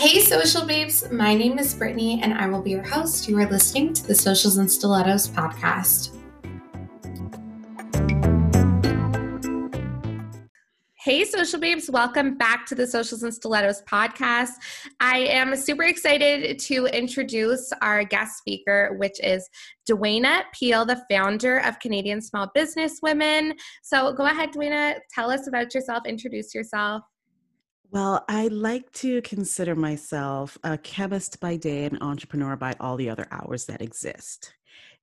Hey, social babes. My name is Brittany, and I will be your host. You are listening to the Socials and Stilettos podcast. Hey, social babes, welcome back to the Socials and Stilettos podcast. I am super excited to introduce our guest speaker, which is Dwania Peele, the founder of Canadian Small Business Women. So go ahead, Dwania, tell us about yourself, introduce yourself. Well, I like to consider myself a chemist by day and entrepreneur by all the other hours that exist.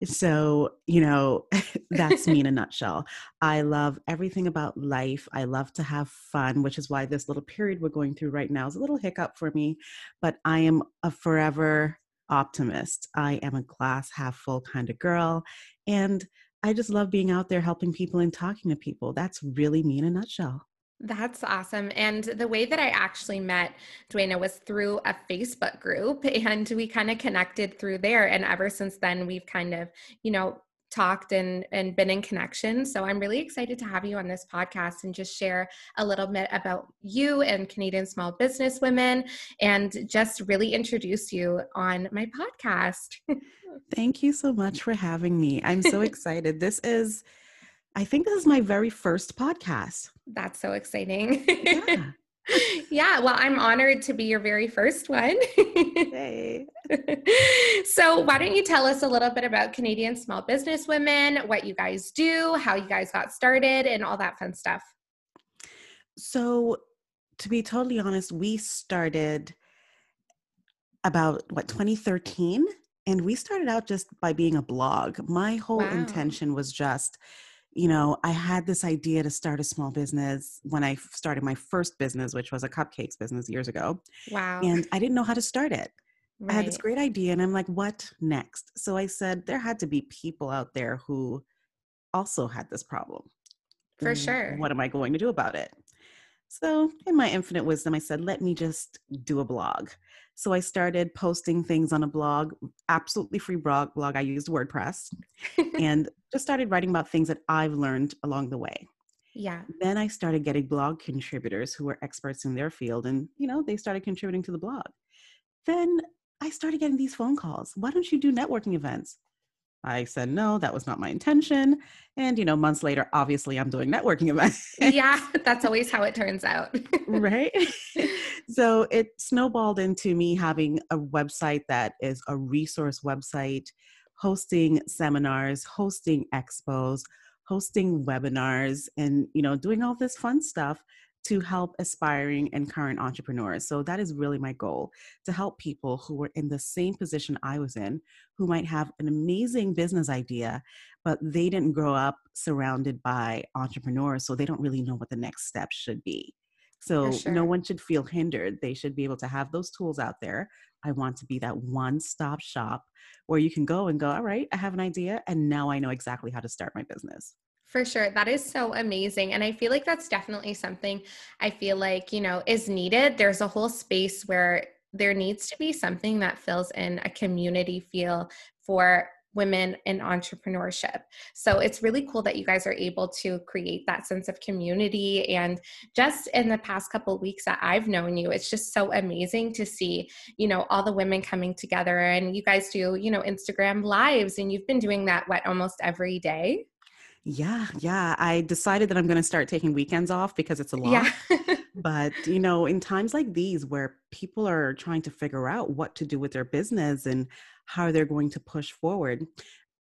So, you know, that's me in a nutshell. I love everything about life. I love to have fun, which is why this little period we're going through right now is a little hiccup for me, but I am a forever optimist. I am a glass half full kind of girl. And I just love being out there helping people and talking to people. That's really me in a nutshell. That's awesome. And the way that I actually met Dwania was through a Facebook group, and we kind of connected through there. And ever since then, we've kind of, you know, talked and and been in connection so i'm really excited to have you on this podcast and just share a little bit about you and canadian small business women and just really introduce you on my podcast thank you so much for having me i'm so excited this is I think this is my very first podcast. That's so exciting. Yeah. yeah, well, I'm honored to be your very first one. hey. so, why don't you tell us a little bit about Canadian Small Business Women, what you guys do, how you guys got started, and all that fun stuff? So, to be totally honest, we started about what 2013 and we started out just by being a blog. My whole wow. intention was just you know, I had this idea to start a small business when I started my first business, which was a cupcakes business years ago. Wow. And I didn't know how to start it. Right. I had this great idea, and I'm like, what next? So I said, there had to be people out there who also had this problem. For sure. What am I going to do about it? So, in my infinite wisdom, I said, let me just do a blog. So I started posting things on a blog, absolutely free blog. blog. I used WordPress and just started writing about things that I've learned along the way. Yeah. Then I started getting blog contributors who were experts in their field and, you know, they started contributing to the blog. Then I started getting these phone calls. Why don't you do networking events? I said, no, that was not my intention. And, you know, months later, obviously I'm doing networking events. yeah, that's always how it turns out. right. so it snowballed into me having a website that is a resource website, hosting seminars, hosting expos, hosting webinars, and, you know, doing all this fun stuff to help aspiring and current entrepreneurs. So that is really my goal to help people who were in the same position I was in, who might have an amazing business idea, but they didn't grow up surrounded by entrepreneurs, so they don't really know what the next step should be. So sure. no one should feel hindered. They should be able to have those tools out there. I want to be that one stop shop where you can go and go, all right, I have an idea, and now I know exactly how to start my business. For sure. That is so amazing. And I feel like that's definitely something I feel like, you know, is needed. There's a whole space where there needs to be something that fills in a community feel for women in entrepreneurship. So it's really cool that you guys are able to create that sense of community. And just in the past couple weeks that I've known you, it's just so amazing to see, you know, all the women coming together. And you guys do, you know, Instagram lives, and you've been doing that, what, almost every day? Yeah, yeah. I decided that I'm going to start taking weekends off because it's a lot. Yeah. but, you know, in times like these where people are trying to figure out what to do with their business and how they're going to push forward,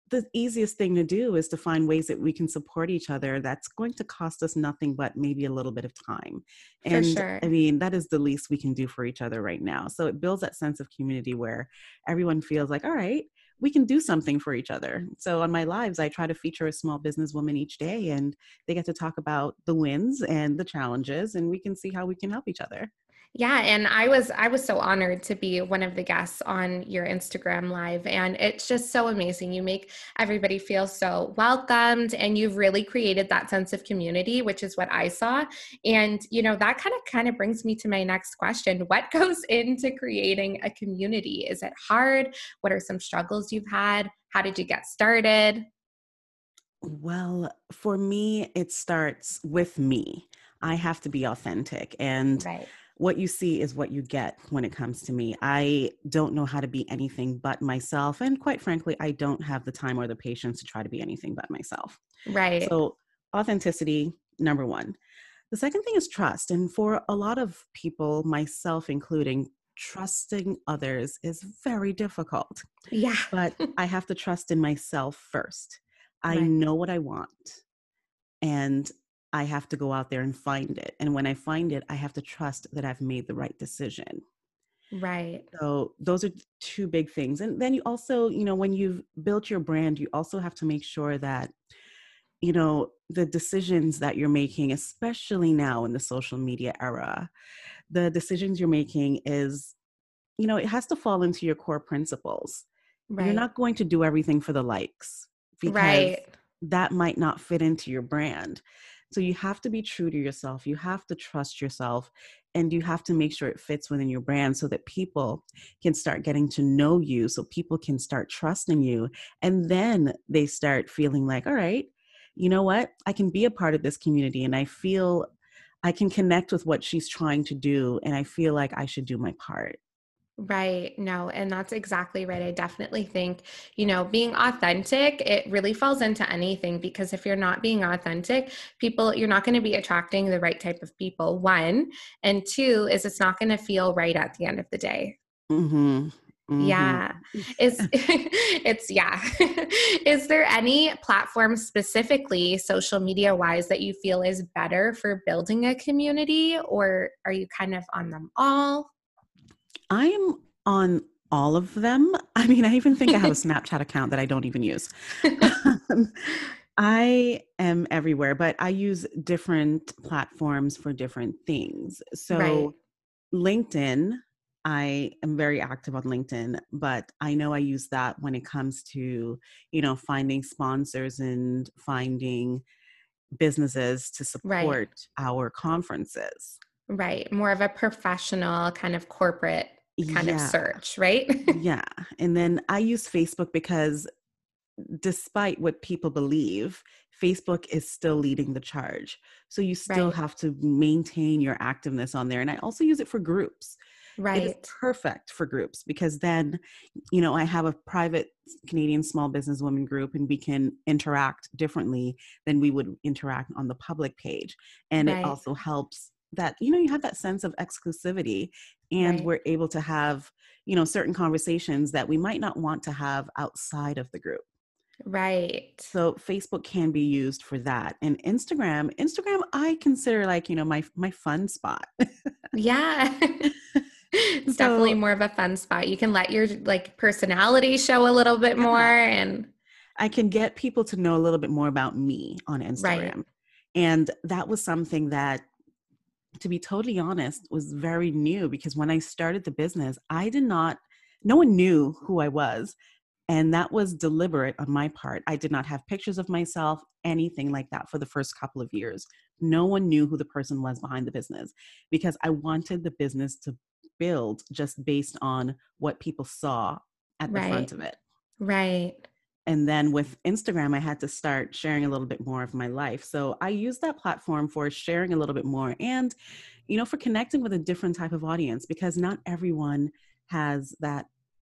the easiest thing to do is to find ways that we can support each other that's going to cost us nothing but maybe a little bit of time and sure. i mean that is the least we can do for each other right now so it builds that sense of community where everyone feels like all right we can do something for each other. So on my lives, I try to feature a small business woman each day, and they get to talk about the wins and the challenges, and we can see how we can help each other. Yeah, and I was I was so honored to be one of the guests on your Instagram live and it's just so amazing. You make everybody feel so welcomed and you've really created that sense of community, which is what I saw. And you know, that kind of kind of brings me to my next question. What goes into creating a community? Is it hard? What are some struggles you've had? How did you get started? Well, for me, it starts with me. I have to be authentic and right what you see is what you get when it comes to me. I don't know how to be anything but myself. And quite frankly, I don't have the time or the patience to try to be anything but myself. Right. So, authenticity, number one. The second thing is trust. And for a lot of people, myself including, trusting others is very difficult. Yeah. but I have to trust in myself first. I Right. know what I want. And I have to go out there and find it. And when I find it, I have to trust that I've made the right decision. Right. So those are two big things. And then you also, you know, when you've built your brand, you also have to make sure that, you know, the decisions that you're making, especially now in the social media era, the decisions you're making is, you know, it has to fall into your core principles. Right. You're not going to do everything for the likes because right. that might not fit into your brand. So you have to be true to yourself. You have to trust yourself and you have to make sure it fits within your brand so that people can start getting to know you, so people can start trusting you. And then they start feeling like, all right, you know what? I can be a part of this community and I feel I can connect with what she's trying to do and I feel like I should do my part. Right. No, and that's exactly right. I definitely think, you know, being authentic, it really falls into anything because if you're not being authentic, people, you're not going to be attracting the right type of people. One, and two is it's not going to feel right at the end of the day. Mhm. Mhm. Yeah. Is it's yeah. is there any platform specifically social media wise that you feel is better for building a community or are you kind of on them all? I'm on all of them. I mean, I even think I have a Snapchat account that I don't even use. Um, I am everywhere, but I use different platforms for different things. So, Right. LinkedIn, I am very active on LinkedIn, but I know I use that when it comes to, you know, finding sponsors and finding businesses to Right. support our conferences. Right. More of a professional kind of corporate kind of search, right? yeah. And then I use Facebook because despite what people believe, Facebook is still leading the charge. So you still Right. have to maintain your activeness on there. And I also use it for groups. Right. It is perfect for groups because then, you know, I have a private Canadian small business women group and we can interact differently than we would interact on the public page. And it also helps that, you know, you have that sense of exclusivity and Right. we're able to have, you know, certain conversations that we might not want to have outside of the group. Right. So Facebook can be used for that. And Instagram, Instagram I consider like, you know, my my fun spot. Yeah. it's definitely more of a fun spot. You can let your like personality show a little bit Yeah. more uh-huh. and I can get people to know a little bit more about me on Instagram. And that was something that, to be totally honest, was very new because when I started the business, I did not, no one knew who I was. And that was deliberate on my part. I did not have pictures of myself, anything like that for the first couple of years. No one knew who the person was behind the business because I wanted the business to build just based on what people saw at the Right. front of it right. And then with Instagram, I had to start sharing a little bit more of my life. So I use that platform for sharing a little bit more and, you know, for connecting with a different type of audience because not everyone has that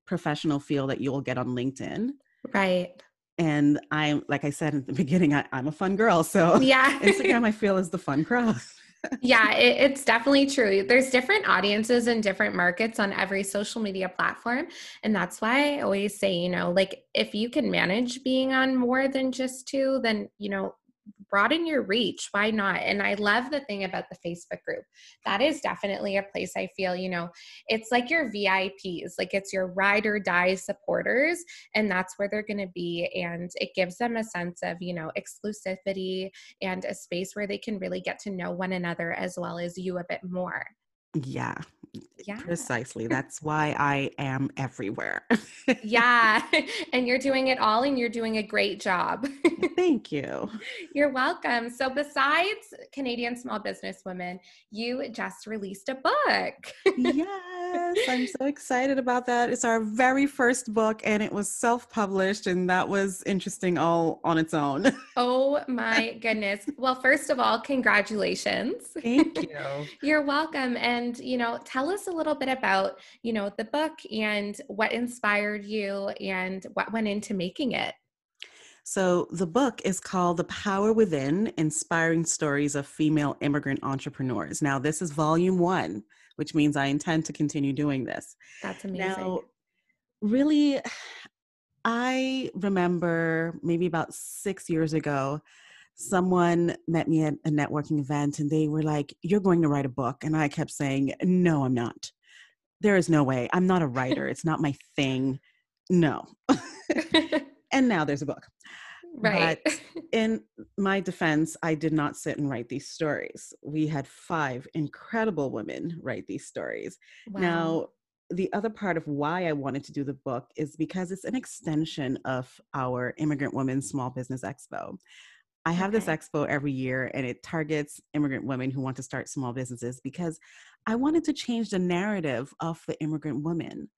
professional feel that you'll get on LinkedIn. Right. And I'm, like I said at the beginning, I, I'm a fun girl. So Yeah. Instagram, I feel, is the fun crowd. Yeah, it, it's definitely true. There's different audiences and different markets on every social media platform. And that's why I always say, you know, like if you can manage being on more than just two, then, you know, broaden your reach. Why not? And I love the thing about the Facebook group. That is definitely a place I feel, you know, it's like your VIPs, like it's your ride or die supporters. And that's where they're going to be. And it gives them a sense of, you know, exclusivity and a space where they can really get to know one another as well as you a bit more. Yeah, Yeah. precisely. That's why I am everywhere. Yeah. and you're doing it all and you're doing a great job. Thank you. you're welcome. So, besides Canadian Small Business Women, you just released a book. yes, I'm so excited about that. It's our very first book and it was self published, and that was interesting all on its own. oh my goodness. Well, first of all, congratulations. Thank you. You're welcome. And and you know tell us a little bit about you know the book and what inspired you and what went into making it so the book is called The Power Within Inspiring Stories of Female Immigrant Entrepreneurs. Now, this is volume one, which means I intend to continue doing this. That's amazing. Now, really, I remember maybe about six years ago, someone met me at a networking event and they were like, You're going to write a book. And I kept saying, No, I'm not. There is no way. I'm not a writer. it's not my thing. No. and now there's a book. Right. But in my defense, I did not sit and write these stories. We had five incredible women write these stories. Wow. Now, the other part of why I wanted to do the book is because it's an extension of our Immigrant Women Small Business Expo. I have okay. this expo every year and it targets immigrant women who want to start small businesses because I wanted to change the narrative of the immigrant woman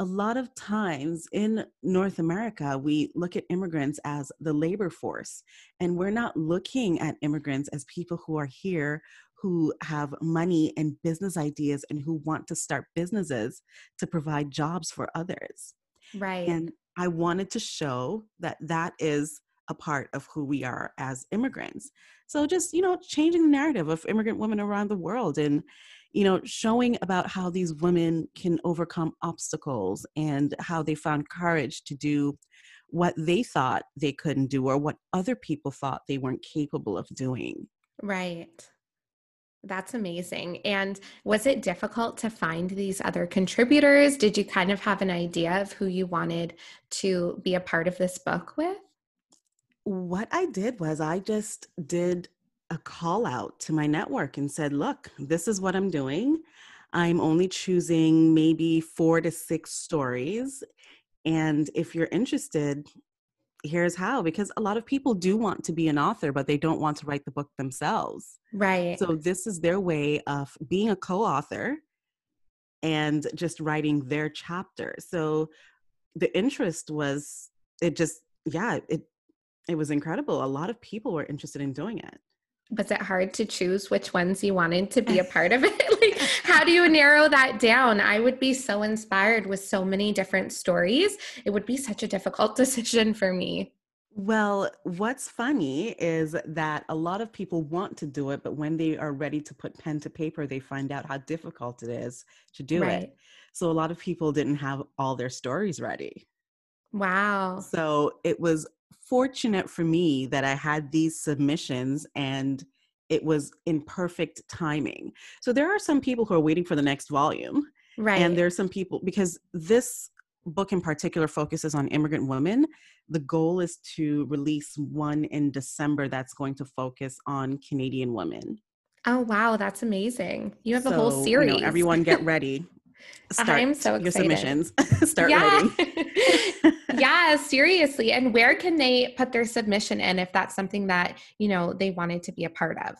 a lot of times in North America, we look at immigrants as the labor force, and we're not looking at immigrants as people who are here who have money and business ideas and who want to start businesses to provide jobs for others. Right. And I wanted to show that that is a part of who we are as immigrants. So just, you know, changing the narrative of immigrant women around the world and you know, showing about how these women can overcome obstacles and how they found courage to do what they thought they couldn't do or what other people thought they weren't capable of doing. Right. That's amazing. And was it difficult to find these other contributors? Did you kind of have an idea of who you wanted to be a part of this book with? What I did was I just did a call out to my network and said, look, this is what I'm doing. I'm only choosing maybe four to six stories. And if you're interested, here's how because a lot of people do want to be an author, but they don't want to write the book themselves. Right. So this is their way of being a co author and just writing their chapter. So the interest was, it just, yeah, it, it was incredible. A lot of people were interested in doing it was it hard to choose which ones you wanted to be a part of it? like, how do you narrow that down? I would be so inspired with so many different stories. It would be such a difficult decision for me. Well, what's funny is that a lot of people want to do it, but when they are ready to put pen to paper, they find out how difficult it is to do right. it. So a lot of people didn't have all their stories ready. Wow. So it was fortunate for me that I had these submissions and it was in perfect timing. So there are some people who are waiting for the next volume. Right. And there's some people because this book in particular focuses on immigrant women. The goal is to release one in December that's going to focus on Canadian women. Oh wow, that's amazing. You have so, a whole series. You know, everyone get ready. Start I'm so excited. Your submissions. Start writing. yeah, seriously. And where can they put their submission in if that's something that, you know, they wanted to be a part of?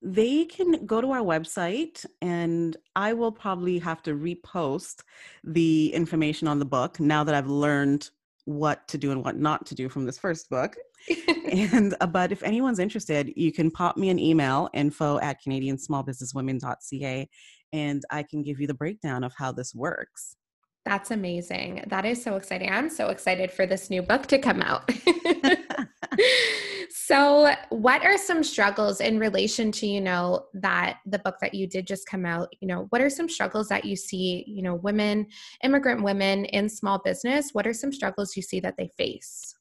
They can go to our website and I will probably have to repost the information on the book now that I've learned what to do and what not to do from this first book. and uh, but if anyone's interested, you can pop me an email info at canadiansmallbusinesswomen.ca and I can give you the breakdown of how this works. That's amazing. That is so exciting. I'm so excited for this new book to come out. so, what are some struggles in relation to, you know, that the book that you did just come out, you know, what are some struggles that you see, you know, women, immigrant women in small business, what are some struggles you see that they face?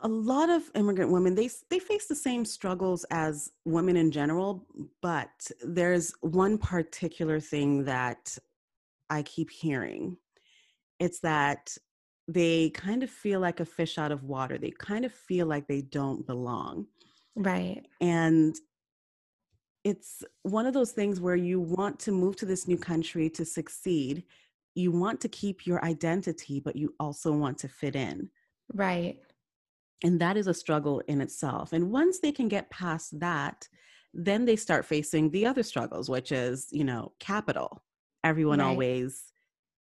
a lot of immigrant women they they face the same struggles as women in general but there's one particular thing that I keep hearing. It's that they kind of feel like a fish out of water. They kind of feel like they don't belong. Right. And it's one of those things where you want to move to this new country to succeed. You want to keep your identity, but you also want to fit in. Right. And that is a struggle in itself. And once they can get past that, then they start facing the other struggles, which is, you know, capital everyone right. always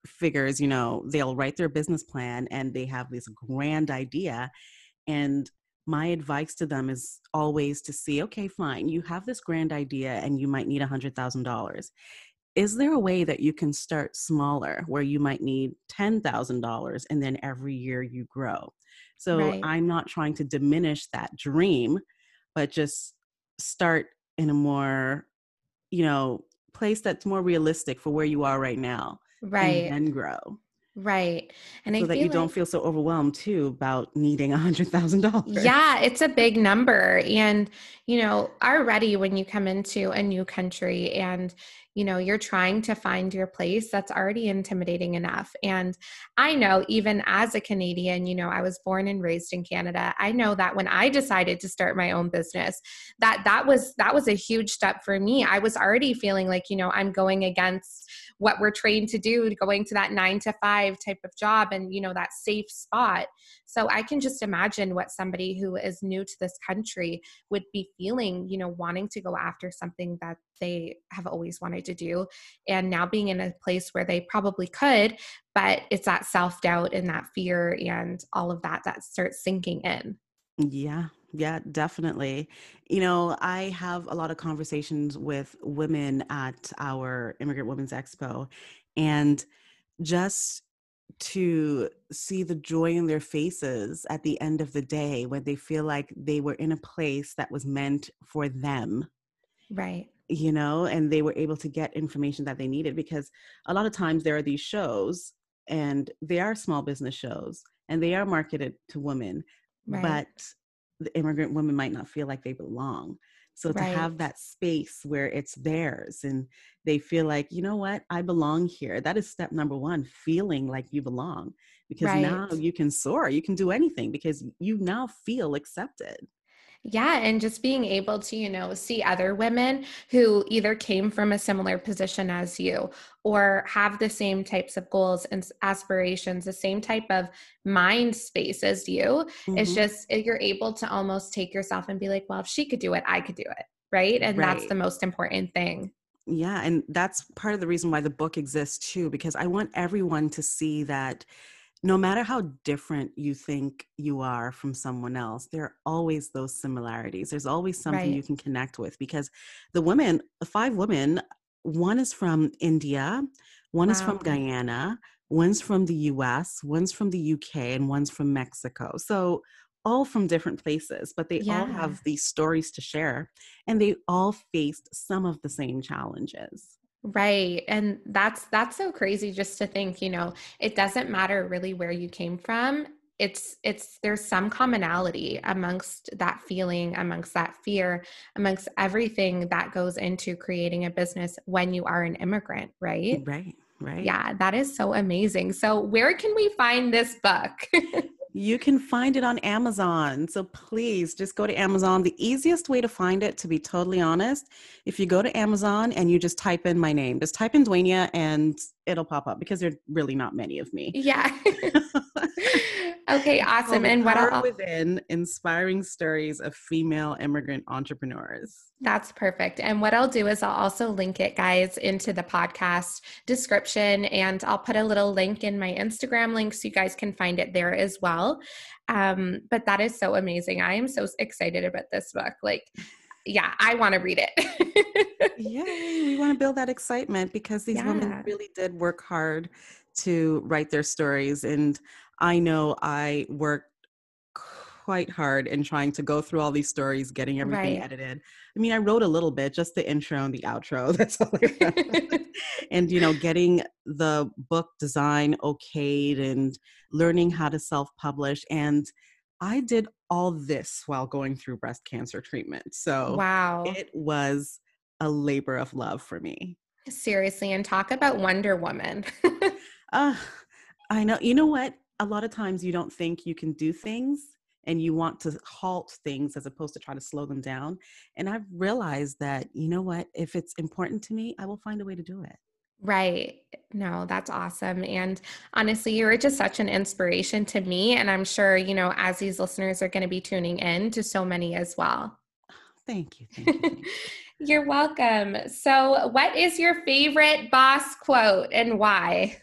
figures, you know, they'll write their business plan and they have this grand idea. And my advice to them is always to see okay fine you have this grand idea and you might need a hundred thousand dollars is there a way that you can start smaller where you might need $10,000 and then every year you grow? So right. I'm not trying to diminish that dream, but just start in a more, you know, place that's more realistic for where you are right now. Right. And grow. Right. And so I that you like, don't feel so overwhelmed too about needing a hundred thousand dollars. Yeah, it's a big number. And, you know, already when you come into a new country and you know you're trying to find your place that's already intimidating enough and i know even as a canadian you know i was born and raised in canada i know that when i decided to start my own business that that was that was a huge step for me i was already feeling like you know i'm going against what we're trained to do going to that 9 to 5 type of job and you know that safe spot. So i can just imagine what somebody who is new to this country would be feeling you know wanting to go after something that they have always wanted to do and now being in a place where they probably could but it's that self-doubt and that fear and all of that that starts sinking in. Yeah yeah definitely. You know i have a lot of conversations with women at our immigrant women's expo and just to see the joy in their faces at the end of the day when they feel like they were in a place that was meant for them right you know, and they were able to get information that they needed because a lot of times there are these shows and they are small business shows and they are marketed to women, right. but the immigrant women might not feel like they belong. So to right. have that space where it's theirs and they feel like, you know what, I belong here. That is step number one, feeling like you belong. Because right. now you can soar, you can do anything because you now feel accepted. Yeah, and just being able to, you know, see other women who either came from a similar position as you or have the same types of goals and aspirations, the same type of mind space as you. Mm-hmm. It's just eh, you're able to almost take yourself and be like, well, if she could do it, I could do it. Right. And right. that's the most important thing. Yeah. And that's part of the reason why the book exists too, because I want everyone to see that no matter how different you think you are from someone else, there are always those similarities. There's always something right. you can connect with because the women, the five women, one is from India, one wow. is from Guyana, one's from the US, one's from the UK, and one's from Mexico. So all from different places, but they yeah. all have these stories to share and they all faced some of the same challenges. Right. And that's that's so crazy just to think, you know, it doesn't matter really where you came from. It's it's there's some commonality amongst that feeling, amongst that fear, amongst everything that goes into creating a business when you are an immigrant, right? Right. Right. Yeah, that is so amazing. So, where can we find this book? You can find it on Amazon. So please just go to Amazon. The easiest way to find it, to be totally honest, if you go to Amazon and you just type in my name, just type in Dwania and it'll pop up because there are really not many of me. Yeah. okay, awesome. And what are within inspiring stories of female immigrant entrepreneurs. That's perfect. And what I'll do is I'll also link it, guys, into the podcast description, and I'll put a little link in my Instagram link so you guys can find it there as well. Um, but that is so amazing. I am so excited about this book. Like, yeah, I want to read it. Yay, we want to build that excitement because these yeah. women really did work hard to write their stories. And I know I worked quite hard in trying to go through all these stories, getting everything right. edited. I mean, I wrote a little bit, just the intro and the outro. That's all I and, you know, getting the book design okayed and learning how to self publish. And I did all this while going through breast cancer treatment. So, wow. It was a labor of love for me. Seriously. And talk about Wonder Woman. uh, I know. You know what? A lot of times you don't think you can do things and you want to halt things as opposed to try to slow them down. And I've realized that, you know what? If it's important to me, I will find a way to do it. Right. No, that's awesome. And honestly, you were just such an inspiration to me. And I'm sure, you know, as these listeners are going to be tuning in to so many as well. Thank you. Thank you. You're welcome. So, what is your favorite boss quote and why?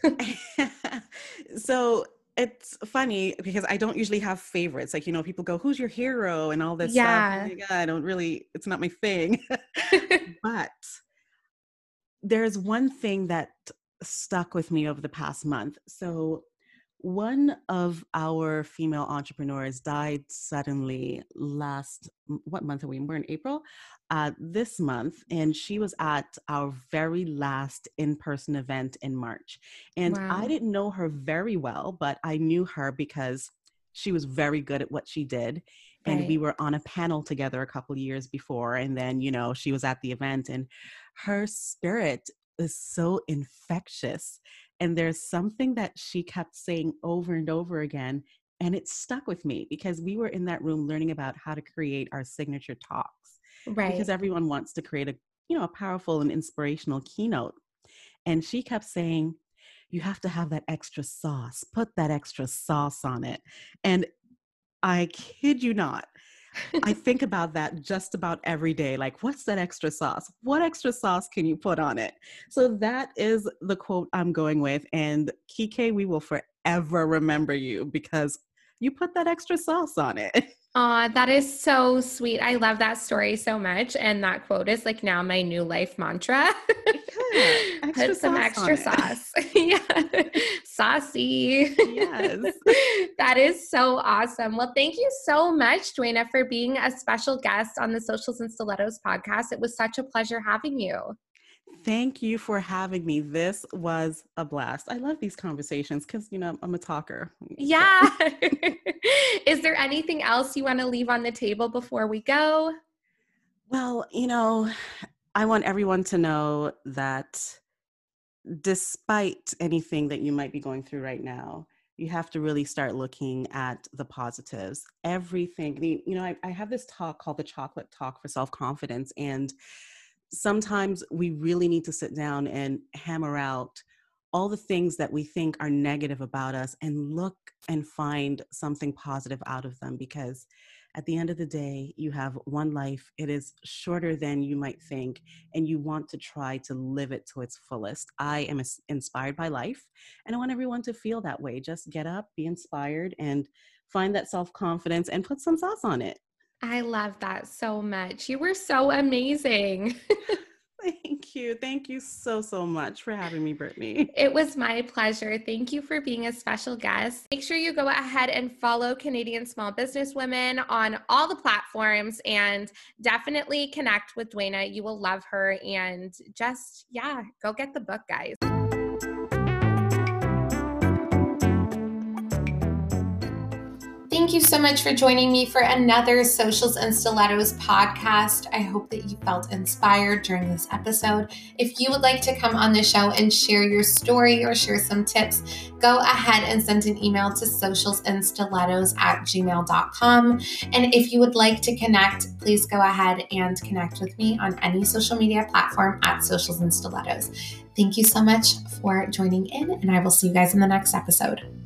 so, it's funny because I don't usually have favorites. Like, you know, people go, Who's your hero? and all this yeah. stuff. Like, ah, I don't really, it's not my thing. but there's one thing that stuck with me over the past month. So one of our female entrepreneurs died suddenly last what month are we we're in april uh, this month and she was at our very last in-person event in march and wow. i didn't know her very well but i knew her because she was very good at what she did and right. we were on a panel together a couple years before and then you know she was at the event and her spirit is so infectious and there's something that she kept saying over and over again. And it stuck with me because we were in that room learning about how to create our signature talks. Right. Because everyone wants to create a, you know, a powerful and inspirational keynote. And she kept saying, you have to have that extra sauce. Put that extra sauce on it. And I kid you not, I think about that just about every day. Like, what's that extra sauce? What extra sauce can you put on it? So that is the quote I'm going with. And Kike, we will forever remember you because you put that extra sauce on it. Aw, that is so sweet. I love that story so much. And that quote is like now my new life mantra. Yeah, Put some extra sauce. yeah. Saucy. Yes. that is so awesome. Well, thank you so much, Dwania, for being a special guest on the Socials and Stilettos podcast. It was such a pleasure having you. Thank you for having me. This was a blast. I love these conversations because, you know, I'm a talker. Yeah. Is there anything else you want to leave on the table before we go? Well, you know, I want everyone to know that despite anything that you might be going through right now, you have to really start looking at the positives. Everything, you know, I, I have this talk called the Chocolate Talk for Self Confidence. And sometimes we really need to sit down and hammer out all the things that we think are negative about us and look and find something positive out of them because at the end of the day you have one life. It is shorter than you might think and you want to try to live it to its fullest. I am inspired by life and i want everyone to feel that way. Just get up be inspired and find that self-confidence and put some sauce on it I love that so much. You were so amazing. Thank you. Thank you so, so much for having me, Brittany. It was my pleasure. Thank you for being a special guest. Make sure you go ahead and follow Canadian Small Business Women on all the platforms and definitely connect with Dwania. You will love her. And just, yeah, go get the book, guys. Thank you so much for joining me for another Socials and Stilettos podcast. I hope that you felt inspired during this episode. If you would like to come on the show and share your story or share some tips, go ahead and send an email to socialsandstilettos at gmail.com. And if you would like to connect, please go ahead and connect with me on any social media platform at Socials and Stilettos. Thank you so much for joining in, and I will see you guys in the next episode.